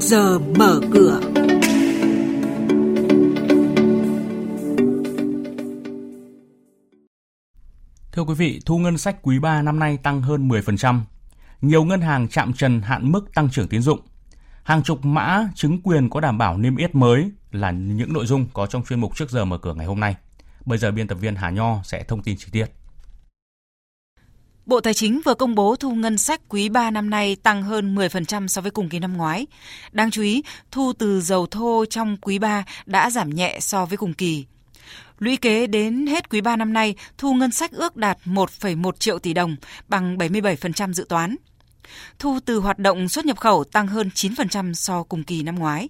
trước giờ mở cửa. Thưa quý vị, thu ngân sách quý 3 năm nay tăng hơn 10%. Nhiều ngân hàng chạm trần hạn mức tăng trưởng tín dụng. Hàng chục mã chứng quyền có đảm bảo niêm yết mới là những nội dung có trong chuyên mục trước giờ mở cửa ngày hôm nay. Bây giờ biên tập viên Hà Nho sẽ thông tin chi tiết. Bộ Tài chính vừa công bố thu ngân sách quý 3 năm nay tăng hơn 10% so với cùng kỳ năm ngoái. Đáng chú ý, thu từ dầu thô trong quý 3 đã giảm nhẹ so với cùng kỳ. Lũy kế đến hết quý 3 năm nay, thu ngân sách ước đạt 1,1 triệu tỷ đồng, bằng 77% dự toán. Thu từ hoạt động xuất nhập khẩu tăng hơn 9% so cùng kỳ năm ngoái.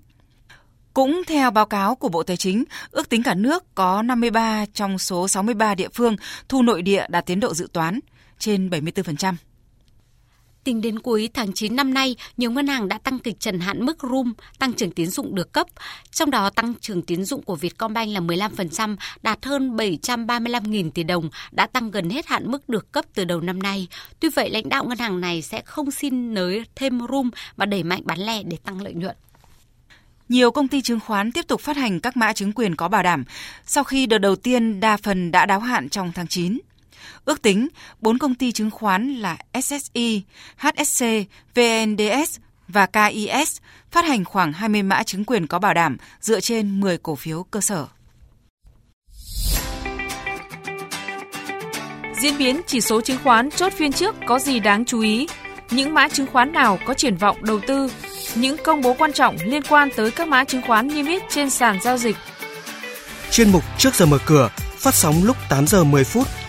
Cũng theo báo cáo của Bộ Tài chính, ước tính cả nước có 53 trong số 63 địa phương thu nội địa đạt tiến độ dự toán, trên 74%. Tính đến cuối tháng 9 năm nay, nhiều ngân hàng đã tăng kịch trần hạn mức room, tăng trưởng tín dụng được cấp. Trong đó, tăng trưởng tín dụng của Vietcombank là 15%, đạt hơn 735.000 tỷ đồng, đã tăng gần hết hạn mức được cấp từ đầu năm nay. Tuy vậy, lãnh đạo ngân hàng này sẽ không xin nới thêm room và đẩy mạnh bán lẻ để tăng lợi nhuận. Nhiều công ty chứng khoán tiếp tục phát hành các mã chứng quyền có bảo đảm sau khi đợt đầu tiên đa phần đã đáo hạn trong tháng 9. Ước tính, 4 công ty chứng khoán là SSI, HSC, VNDS và KIS phát hành khoảng 20 mã chứng quyền có bảo đảm dựa trên 10 cổ phiếu cơ sở. Diễn biến chỉ số chứng khoán chốt phiên trước có gì đáng chú ý? Những mã chứng khoán nào có triển vọng đầu tư? Những công bố quan trọng liên quan tới các mã chứng khoán niêm yết trên sàn giao dịch. Chuyên mục Trước giờ mở cửa phát sóng lúc 8 giờ 10 phút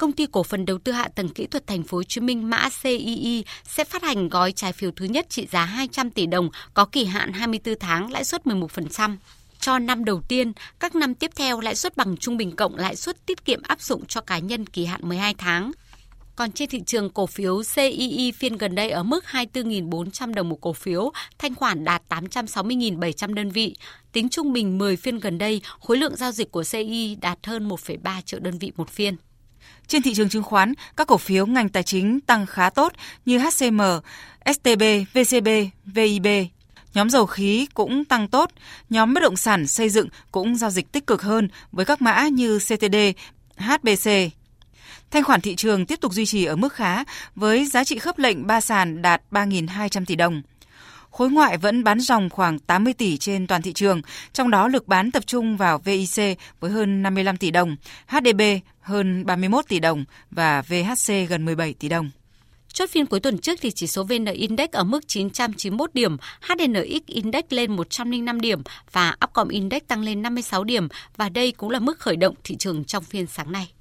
Công ty cổ phần đầu tư hạ tầng kỹ thuật thành phố Hồ Chí Minh mã CII sẽ phát hành gói trái phiếu thứ nhất trị giá 200 tỷ đồng có kỳ hạn 24 tháng lãi suất 11%. Cho năm đầu tiên, các năm tiếp theo lãi suất bằng trung bình cộng lãi suất tiết kiệm áp dụng cho cá nhân kỳ hạn 12 tháng. Còn trên thị trường cổ phiếu CII phiên gần đây ở mức 24.400 đồng một cổ phiếu, thanh khoản đạt 860.700 đơn vị. Tính trung bình 10 phiên gần đây, khối lượng giao dịch của CII đạt hơn 1,3 triệu đơn vị một phiên. Trên thị trường chứng khoán, các cổ phiếu ngành tài chính tăng khá tốt như HCM, STB, VCB, VIB. Nhóm dầu khí cũng tăng tốt, nhóm bất động sản xây dựng cũng giao dịch tích cực hơn với các mã như CTD, HBC. Thanh khoản thị trường tiếp tục duy trì ở mức khá với giá trị khớp lệnh ba sàn đạt 3.200 tỷ đồng khối ngoại vẫn bán dòng khoảng 80 tỷ trên toàn thị trường, trong đó lực bán tập trung vào VIC với hơn 55 tỷ đồng, HDB hơn 31 tỷ đồng và VHC gần 17 tỷ đồng. Chốt phiên cuối tuần trước thì chỉ số VN Index ở mức 991 điểm, HNX Index lên 105 điểm và Upcom Index tăng lên 56 điểm và đây cũng là mức khởi động thị trường trong phiên sáng nay.